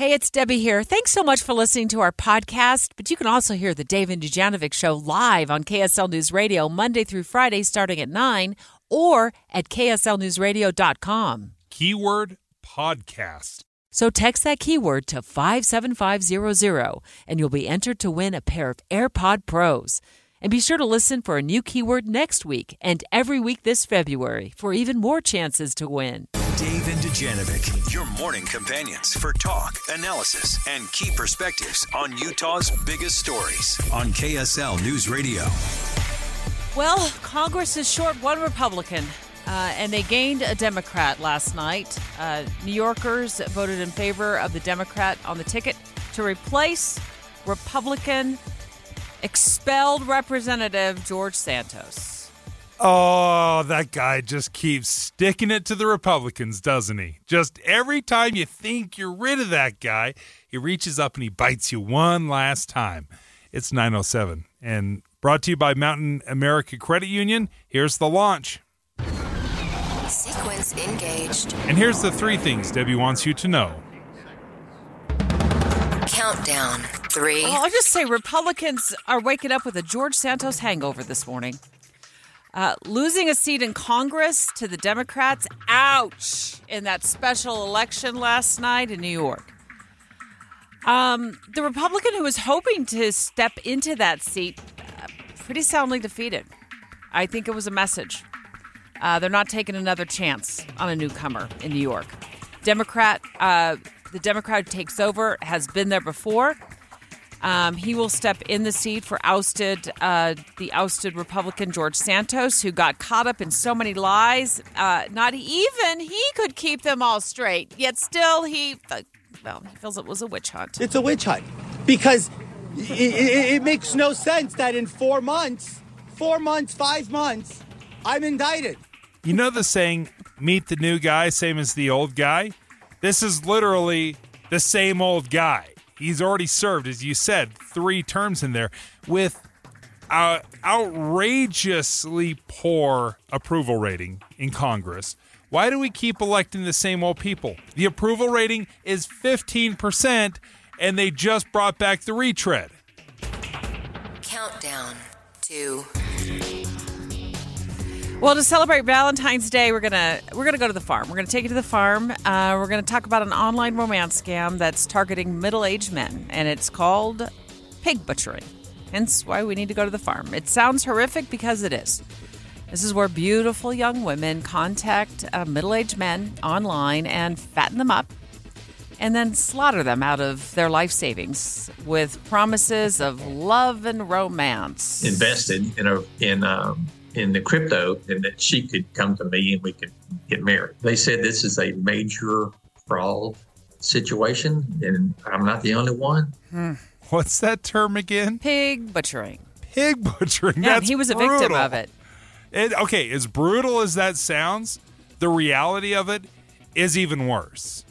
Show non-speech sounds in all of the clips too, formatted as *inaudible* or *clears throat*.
Hey, it's Debbie here. Thanks so much for listening to our podcast. But you can also hear the Dave and Dujanovic show live on KSL News Radio Monday through Friday starting at 9 or at kslnewsradio.com. Keyword podcast. So text that keyword to 57500 and you'll be entered to win a pair of AirPod Pros. And be sure to listen for a new keyword next week and every week this February for even more chances to win. Dave and Dujanovic, your morning companions for talk, analysis, and key perspectives on Utah's biggest stories on KSL News Radio. Well, Congress is short one Republican, uh, and they gained a Democrat last night. Uh, New Yorkers voted in favor of the Democrat on the ticket to replace Republican expelled Representative George Santos. Oh, that guy just keeps sticking it to the Republicans, doesn't he? Just every time you think you're rid of that guy, he reaches up and he bites you one last time. It's 907 and brought to you by Mountain America Credit Union. Here's the launch. Sequence engaged. And here's the three things Debbie wants you to know. Countdown. Three. Well, I'll just say Republicans are waking up with a George Santos hangover this morning. Uh, losing a seat in Congress to the Democrats, ouch, in that special election last night in New York. Um, the Republican who was hoping to step into that seat, uh, pretty soundly defeated. I think it was a message. Uh, they're not taking another chance on a newcomer in New York. Democrat, uh, the Democrat who takes over has been there before. Um, he will step in the seat for ousted uh, the ousted Republican George Santos, who got caught up in so many lies. Uh, not even he could keep them all straight. Yet still, he uh, well, he feels it was a witch hunt. It's a witch hunt because it, it, it makes no sense that in four months, four months, five months, I'm indicted. You know the saying, meet the new guy, same as the old guy? This is literally the same old guy. He's already served, as you said, three terms in there with outrageously poor approval rating in Congress. Why do we keep electing the same old people? The approval rating is 15%, and they just brought back the retread. Countdown. Two. Well, to celebrate Valentine's Day, we're gonna we're gonna go to the farm. We're gonna take you to the farm. Uh, we're gonna talk about an online romance scam that's targeting middle-aged men, and it's called pig butchering. Hence, why we need to go to the farm. It sounds horrific because it is. This is where beautiful young women contact uh, middle-aged men online and fatten them up, and then slaughter them out of their life savings with promises of love and romance. invested in a in um, in the crypto and that she could come to me and we could get married. They said this is a major fraud situation and I'm not the only one. Hmm. What's that term again? Pig butchering. Pig butchering. Yeah, That's he was a victim of it. It, okay, as brutal as that sounds, the reality of it is even worse.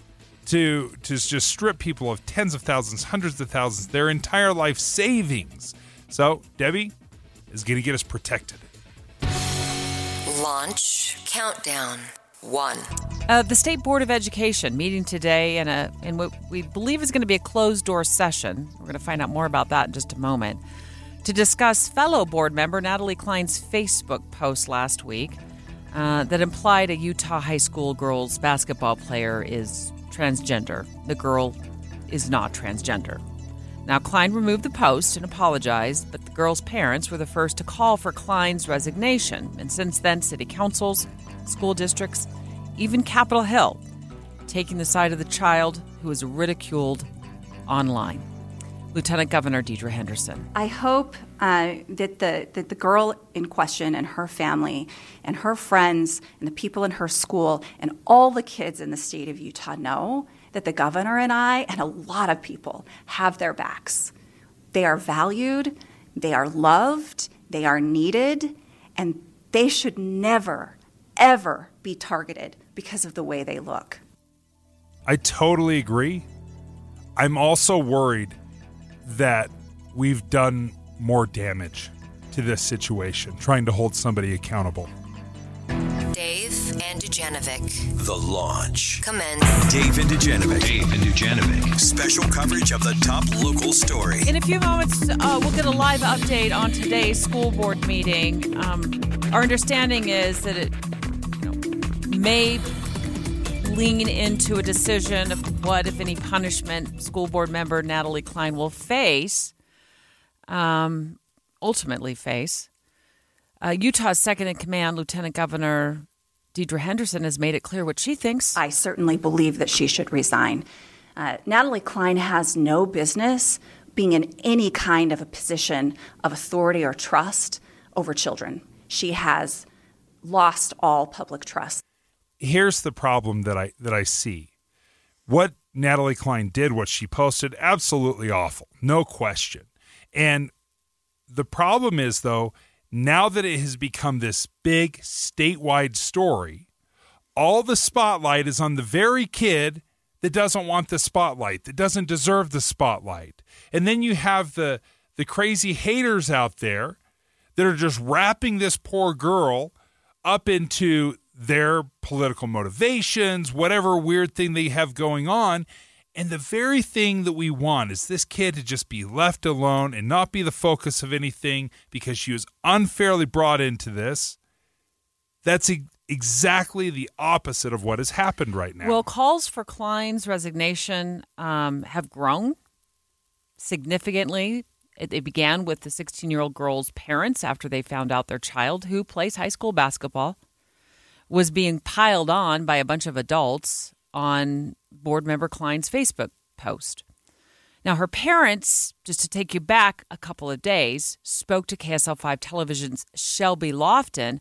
To to just strip people of tens of thousands, hundreds of thousands, their entire life savings. So Debbie is going to get us protected. Launch. Countdown. One. Uh, the State Board of Education meeting today in a in what we believe is going to be a closed door session. We're going to find out more about that in just a moment. To discuss fellow board member Natalie Cline's Facebook post last week uh, that implied a Utah high school girls basketball player is transgender. The girl is not transgender. Now, Cline removed the post and apologized, but the girl's parents were the first to call for Cline's resignation. And since then, city councils, school districts, even Capitol Hill, taking the side of the child who is ridiculed online. Lieutenant Governor Deidre Henderson. I hope uh, that the that the girl in question and her family and her friends and the people in her school and all the kids in the state of Utah know that the governor and I and a lot of people have their backs. They are valued, they are loved, they are needed, and they should never, ever be targeted because of the way they look. I totally agree. I'm also worried that we've done more damage to this situation, trying to hold somebody accountable. Dave and Dujanovic. The launch. Commence. Dave and Dujanovic. Dave and Dujanovic. Special coverage of the top local story. In a few moments, uh, we'll get a live update on today's school board meeting. Um, our understanding is that it you know, may lean into a decision of what, if any, punishment school board member Natalie Cline will face, um, ultimately face. Uh, Utah's second in command, Lieutenant Governor Deidre Henderson, has made it clear what she thinks. I certainly believe that she should resign. Uh, Natalie Cline has no business being in any kind of a position of authority or trust over children. She has lost all public trust. Here's the problem that I that I see. What Natalie Cline did, what she posted, absolutely awful, no question. And the problem is though, now that it has become this big statewide story, all the spotlight is on the very kid that doesn't want the spotlight, that doesn't deserve the spotlight. And then you have the the crazy haters out there that are just wrapping this poor girl up into their political motivations, whatever weird thing they have going on. And the very thing that we want is this kid to just be left alone and not be the focus of anything because she was unfairly brought into this. That's e- exactly the opposite of what has happened right now. Well, calls for Cline's resignation um, have grown significantly. It, it began with the 16 year old girl's parents after they found out their child, who plays high school basketball, was being piled on by a bunch of adults on board member Cline's Facebook post. Now, her parents, just to take you back a couple of days, spoke to KSL 5 Television's Shelby Lofton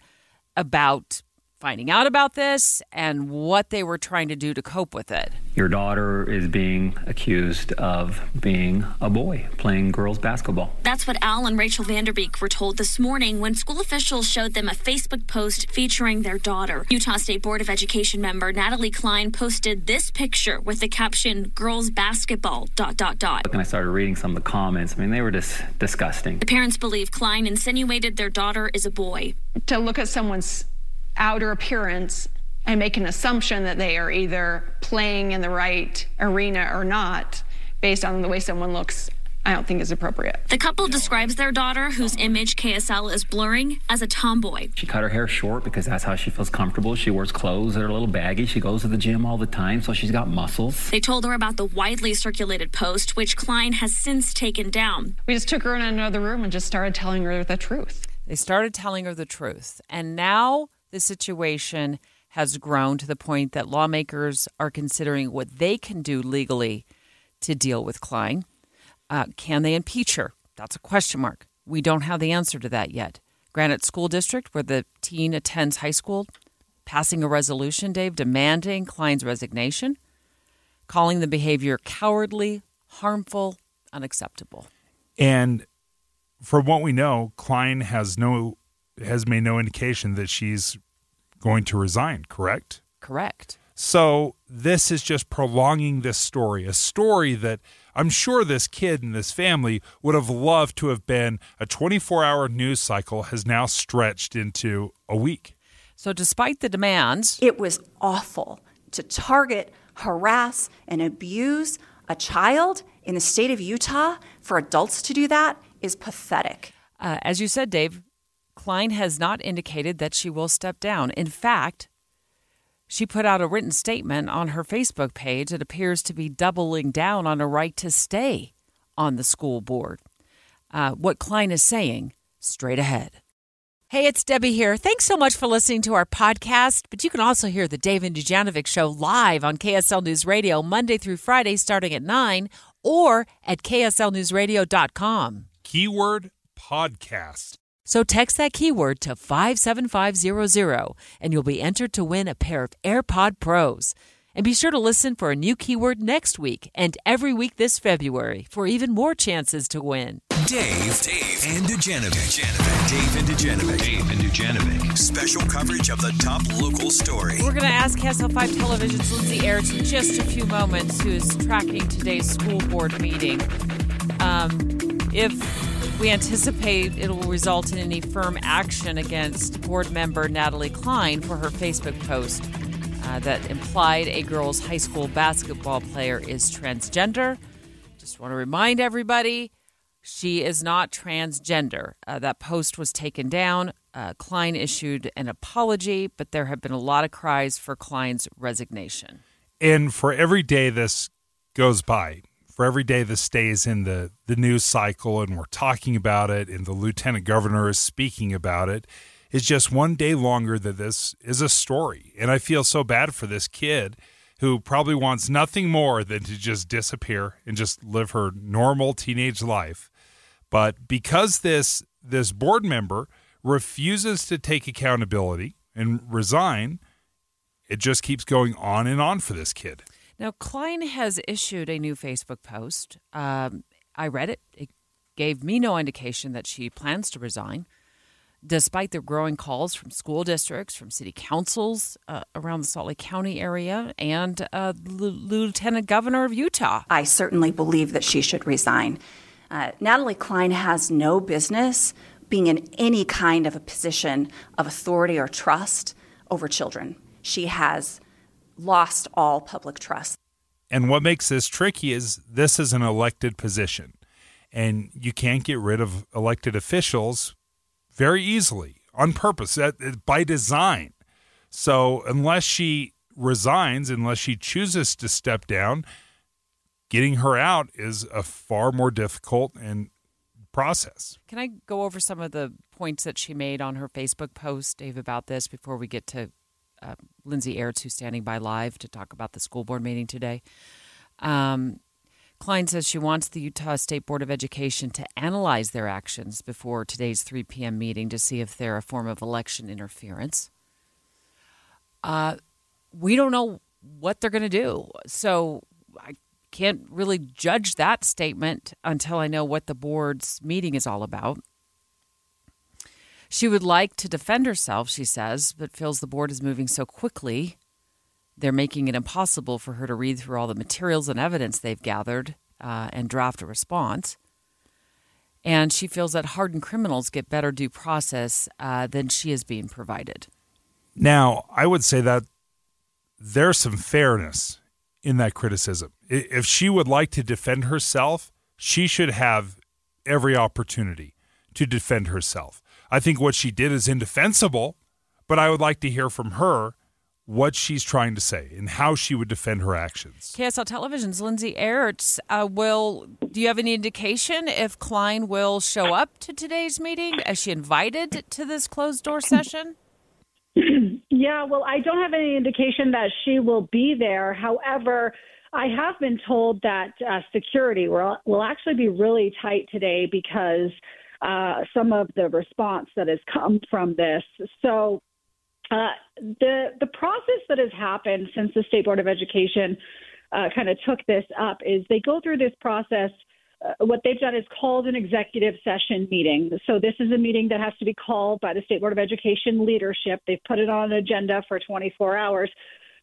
about finding out about this and what they were trying to do to cope with it. Your daughter is being accused of being a boy playing girls basketball. That's what Al and Rachel Vanderbeek were told this morning when school officials showed them a Facebook post featuring their daughter. Utah State Board of Education member Natalie Cline posted this picture with the caption girls basketball dot dot dot. And I started reading some of the comments. I mean, they were just disgusting. The parents believe Cline insinuated their daughter is a boy. To look at someone's outer appearance and make an assumption that they are either playing in the right arena or not based on the way someone looks, I don't think is appropriate. The couple describes their daughter, whose image KSL is blurring, as a tomboy. She cut her hair short because that's how she feels comfortable. She wears clothes that are a little baggy. She goes to the gym all the time, so she's got muscles. They told her about the widely circulated post, which Cline has since taken down. We just took her in another room and just started telling her the truth. They started telling her the truth. And now the situation has grown to the point that lawmakers are considering what they can do legally to deal with Cline. Uh, can they impeach her? That's a question mark. We don't have the answer to that yet. Granite School District, where the teen attends high school, passing a resolution, Dave, demanding Cline's resignation, calling the behavior cowardly, harmful, unacceptable. And from what we know, Cline has no has made no indication that she's going to resign, correct? Correct. So this is just prolonging this story, a story that I'm sure this kid and this family would have loved to have been a 24 hour news cycle has now stretched into a week. So, despite the demands, It was awful to target, harass, and abuse a child in the state of Utah. For adults to do that is pathetic. uh, as you said, Dave, Cline has not indicated that she will step down. In fact, she put out a written statement on her Facebook page that appears to be doubling down on a right to stay on the school board. Uh, what Cline is saying, straight ahead. Hey, it's Debbie here. Thanks so much for listening to our podcast. But you can also hear the Dave and Dujanovic show live on KSL News Radio Monday through Friday starting at 9 or at kslnewsradio.com. Keyword podcast. So text that keyword to 57500 and you'll be entered to win a pair of AirPod Pros. And be sure to listen for a new keyword next week and every week this February for even more chances to win. Dave, Dave, and Dujanovic. Dave and Dujanovic. Dave and Dujanovic. Special coverage of the top local story. We're going to ask Castle 5 Television's Lindsay Aerts in just a few moments, who is tracking today's school board meeting, um, if We anticipate it will result in any firm action against board member Natalie Cline for her Facebook post uh, that implied a girls' high school basketball player is transgender. Just want to remind everybody she is not transgender. Uh, that post was taken down. Uh, Cline issued an apology, but there have been a lot of cries for Cline's resignation. And for every day this goes by, for every day this stays in the, the news cycle and we're talking about it and the lieutenant governor is speaking about it, is just one day longer that this is a story. And I feel so bad for this kid who probably wants nothing more than to just disappear and just live her normal teenage life. But because this this board member refuses to take accountability and resign, it just keeps going on and on for this kid. Now, Cline has issued a new Facebook post. Um, I read it. It gave me no indication that she plans to resign, despite the growing calls from school districts, from city councils uh, around the Salt Lake County area, and uh, the Lieutenant Governor of Utah. I certainly believe that she should resign. Uh, Natalie Cline has no business being in any kind of a position of authority or trust over children. She has lost all public trust. And what makes this tricky is this is an elected position, and you can't get rid of elected officials very easily on purpose, uh, by design. So, unless she resigns, unless she chooses to step down, getting her out is a far more difficult and process. Can I go over some of the points that she made on her Facebook post, Dave, about this before we get to uh, Lindsay Aerts, who's standing by live to talk about the school board meeting today? Um, Cline says she wants the Utah State Board of Education to analyze their actions before today's 3 p.m. meeting to see if they're a form of election interference. Uh, we don't know what they're going to do. So I can't really judge that statement until I know what the board's meeting is all about. She would like to defend herself, she says, but feels the board is moving so quickly, they're making it impossible for her to read through all the materials and evidence they've gathered uh, and draft a response. And she feels that hardened criminals get better due process uh, than she is being provided. Now, I would say that there's some fairness in that criticism. If she would like to defend herself, she should have every opportunity to defend herself. I think what she did is indefensible, but I would like to hear from her what she's trying to say and how she would defend her actions. KSL Television's Lindsay Aerts uh, will. Do you have any indication if Cline will show up to today's meeting? Is she invited to this closed door session? *clears throat* Yeah, well, I don't have any indication that she will be there. However, I have been told that uh, security will, will actually be really tight today because uh, some of the response that has come from this. So, uh, the the process that has happened since the State Board of Education uh, kind of took this up is they go through this process uh, what they've done is called an executive session meeting. So this is a meeting that has to be called by the State Board of Education leadership. They've put it on an agenda for 24 hours.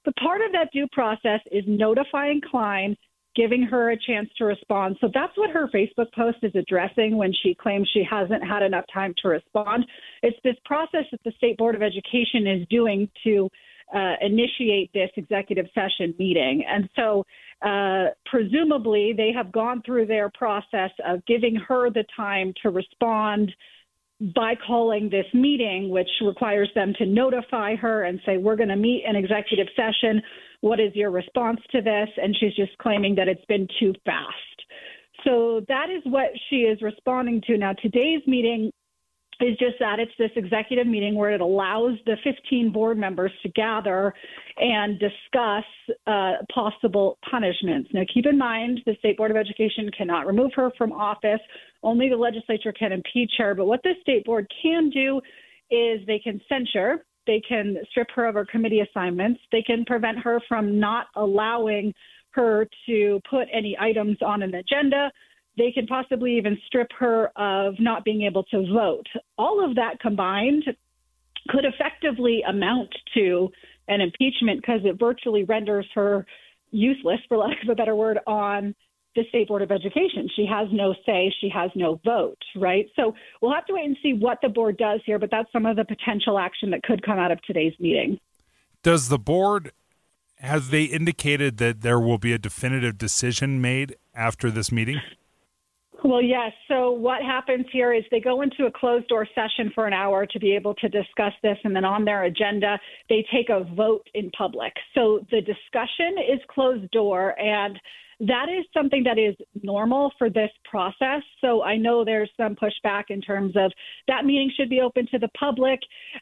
But part of that due process is notifying Cline, giving her a chance to respond. So that's what her Facebook post is addressing when she claims she hasn't had enough time to respond. It's this process that the State Board of Education is doing to uh, initiate this executive session meeting. And so uh, presumably they have gone through their process of giving her the time to respond by calling this meeting, which requires them to notify her and say, We're going to meet an executive session. What is your response to this? And she's just claiming that it's been too fast. So that is what she is responding to. Now, today's meeting is just that it's this executive meeting where it allows the 15 board members to gather and discuss uh, possible punishments. Now, keep in mind the State Board of Education cannot remove her from office, only the legislature can impeach her. But what the State Board can do is they can censure, they can strip her of her committee assignments, they can prevent her from not allowing her to put any items on an agenda they can possibly even strip her of not being able to vote. All of that combined could effectively amount to an impeachment because it virtually renders her useless, for lack of a better word, on the State Board of Education. She has no say, she has no vote, right? So we'll have to wait and see what the board does here, but that's some of the potential action that could come out of today's meeting. Does the board have they indicated that there will be a definitive decision made after this meeting? Well, yes. So what happens here is they go into a closed door session for an hour to be able to discuss this, and then on their agenda, they take a vote in public. So the discussion is closed door, and that is something that is normal for this process. So I know there's some pushback in terms of that meeting should be open to the public.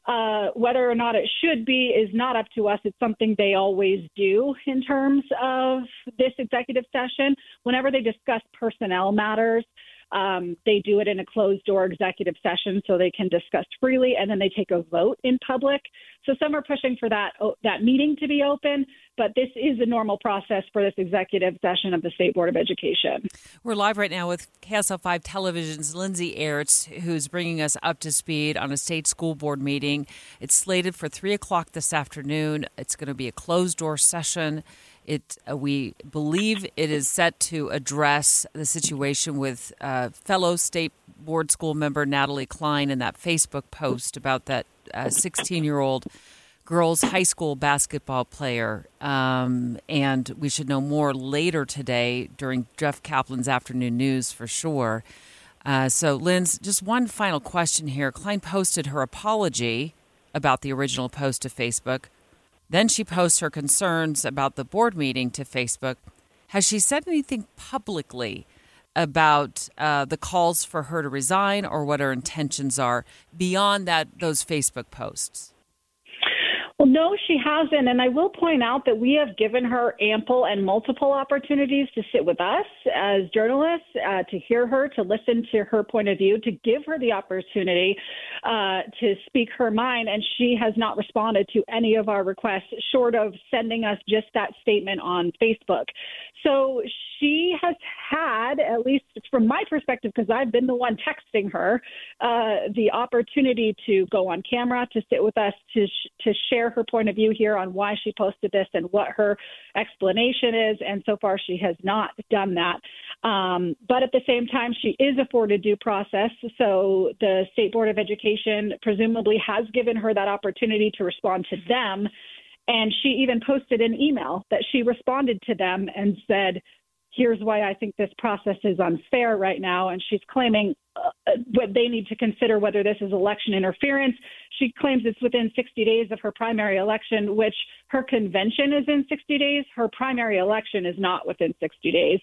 Uh, whether or not it should be is not up to us. It's something they always do in terms of this executive session. Whenever they discuss personnel matters, um, they do it in a closed door executive session so they can discuss freely, and then they take a vote in public. So some are pushing for that that meeting to be open, but this is a normal process for this executive session of the State Board of Education. We're live right now with KSL 5 Television's Lindsay Aerts, who's bringing us up to speed on a state school board meeting. It's slated for 3 o'clock this afternoon. It's going to be a closed door session. It uh, we believe it is set to address the situation with uh, fellow state board school member Natalie Cline in that Facebook post about that 16 uh, year old girls high school basketball player. Um, and we should know more later today during Jeff Caplan's afternoon news for sure. Uh, so, Linz, just one final question here. Cline posted her apology about the original post to Facebook. Then she posts her concerns about the board meeting to Facebook. Has she said anything publicly about uh, the calls for her to resign or what her intentions are beyond that those Facebook posts? Well, no, she hasn't. And I will point out that we have given her ample and multiple opportunities to sit with us as journalists, uh, to hear her, to listen to her point of view, to give her the opportunity uh, to speak her mind. And she has not responded to any of our requests, short of sending us just that statement on Facebook. So she has had, at least from my perspective, because I've been the one texting her, uh, the opportunity to go on camera, to sit with us, to sh- to share her point of view here on why she posted this and what her explanation is. And so far, she has not done that. Um, but at the same time, she is afforded due process. So the State Board of Education presumably has given her that opportunity to respond to them. And she even posted an email that she responded to them and said, here's why I think this process is unfair right now. And she's claiming uh, what they need to consider whether this is election interference. She claims it's within 60 days of her primary election, which her convention is in 60 days. Her primary election is not within 60 days.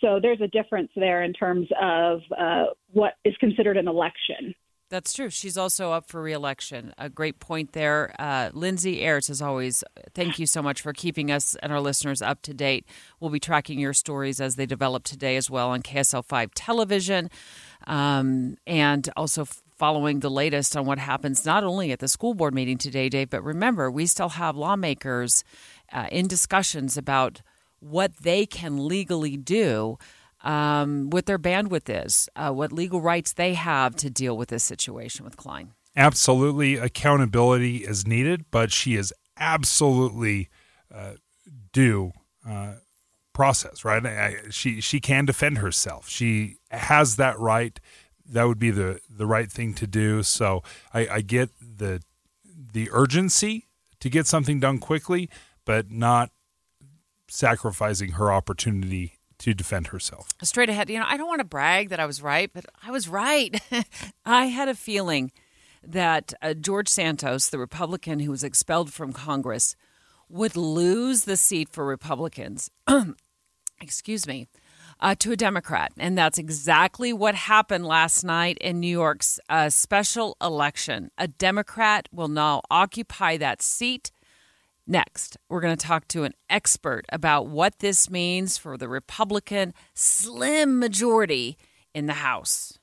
So there's a difference there in terms of uh, what is considered an election. That's true. She's also up for reelection. A great point there. Uh, Lindsay Aerts, as always, thank you so much for keeping us and our listeners up to date. We'll be tracking your stories as they develop today as well on KSL 5 television um, and also following the latest on what happens not only at the school board meeting today, Dave, but remember, we still have lawmakers uh, in discussions about what they can legally do um, what their bandwidth is, uh, what legal rights they have to deal with this situation with Cline. Absolutely, accountability is needed, but she is absolutely uh, due uh, process. Right? I, she she can defend herself. She has that right. That would be the the right thing to do. So I, I get the the urgency to get something done quickly, but not sacrificing her opportunity to defend herself. Straight ahead, you know, I don't want to brag that I was right, but I was right. *laughs* I had a feeling that uh, George Santos, the Republican who was expelled from Congress, would lose the seat for Republicans. *clears throat* Excuse me. Uh, to a Democrat. And that's exactly what happened last night in New York's uh, special election. A Democrat will now occupy that seat. Next, we're going to talk to an expert about what this means for the Republican slim majority in the House.